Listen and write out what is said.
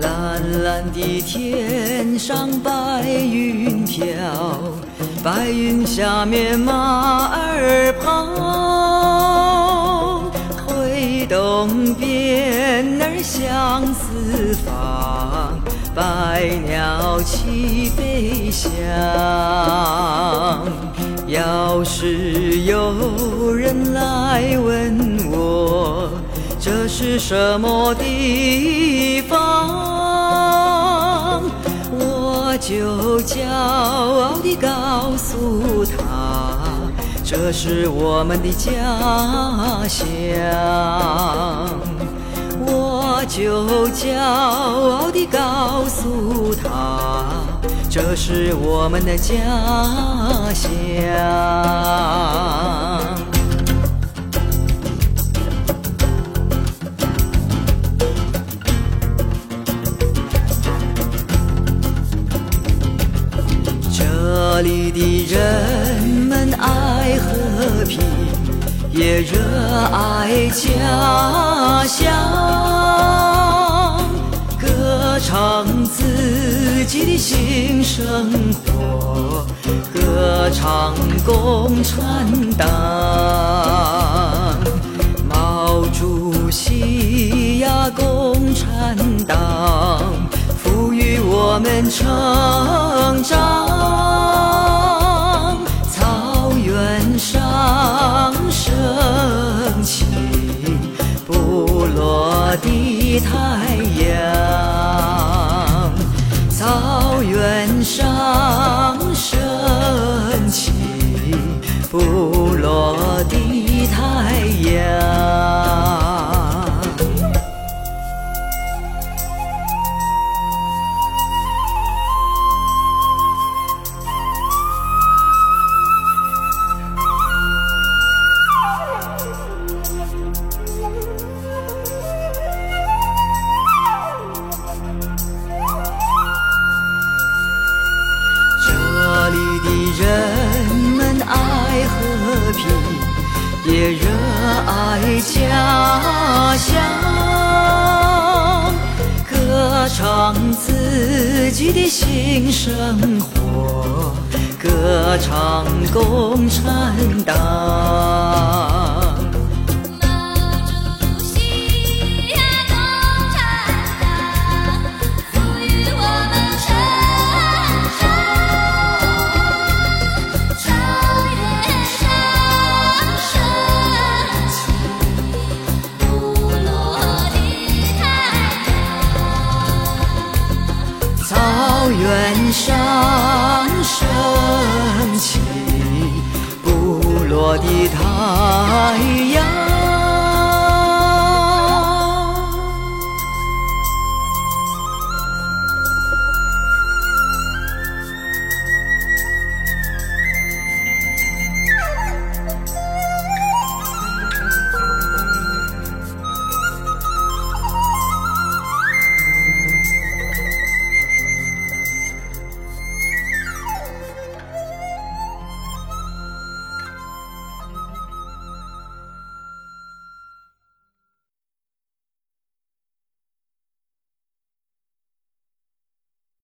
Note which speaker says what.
Speaker 1: 蓝蓝的天上白云飘，白云下面马儿跑，挥动鞭儿向四方，百鸟齐飞翔。要是有人来问，这是什么地方？我就骄傲地告诉他，这是我们的家乡。我就骄傲地告诉他，这是我们的家乡。这里的人们爱和平，也热爱家乡，歌唱自己的新生活，歌唱共产党。毛主席呀，共产党赋予我们成长。的也热爱家乡，歌唱自己的新生活，歌唱共产党。
Speaker 2: 山升起不落的太阳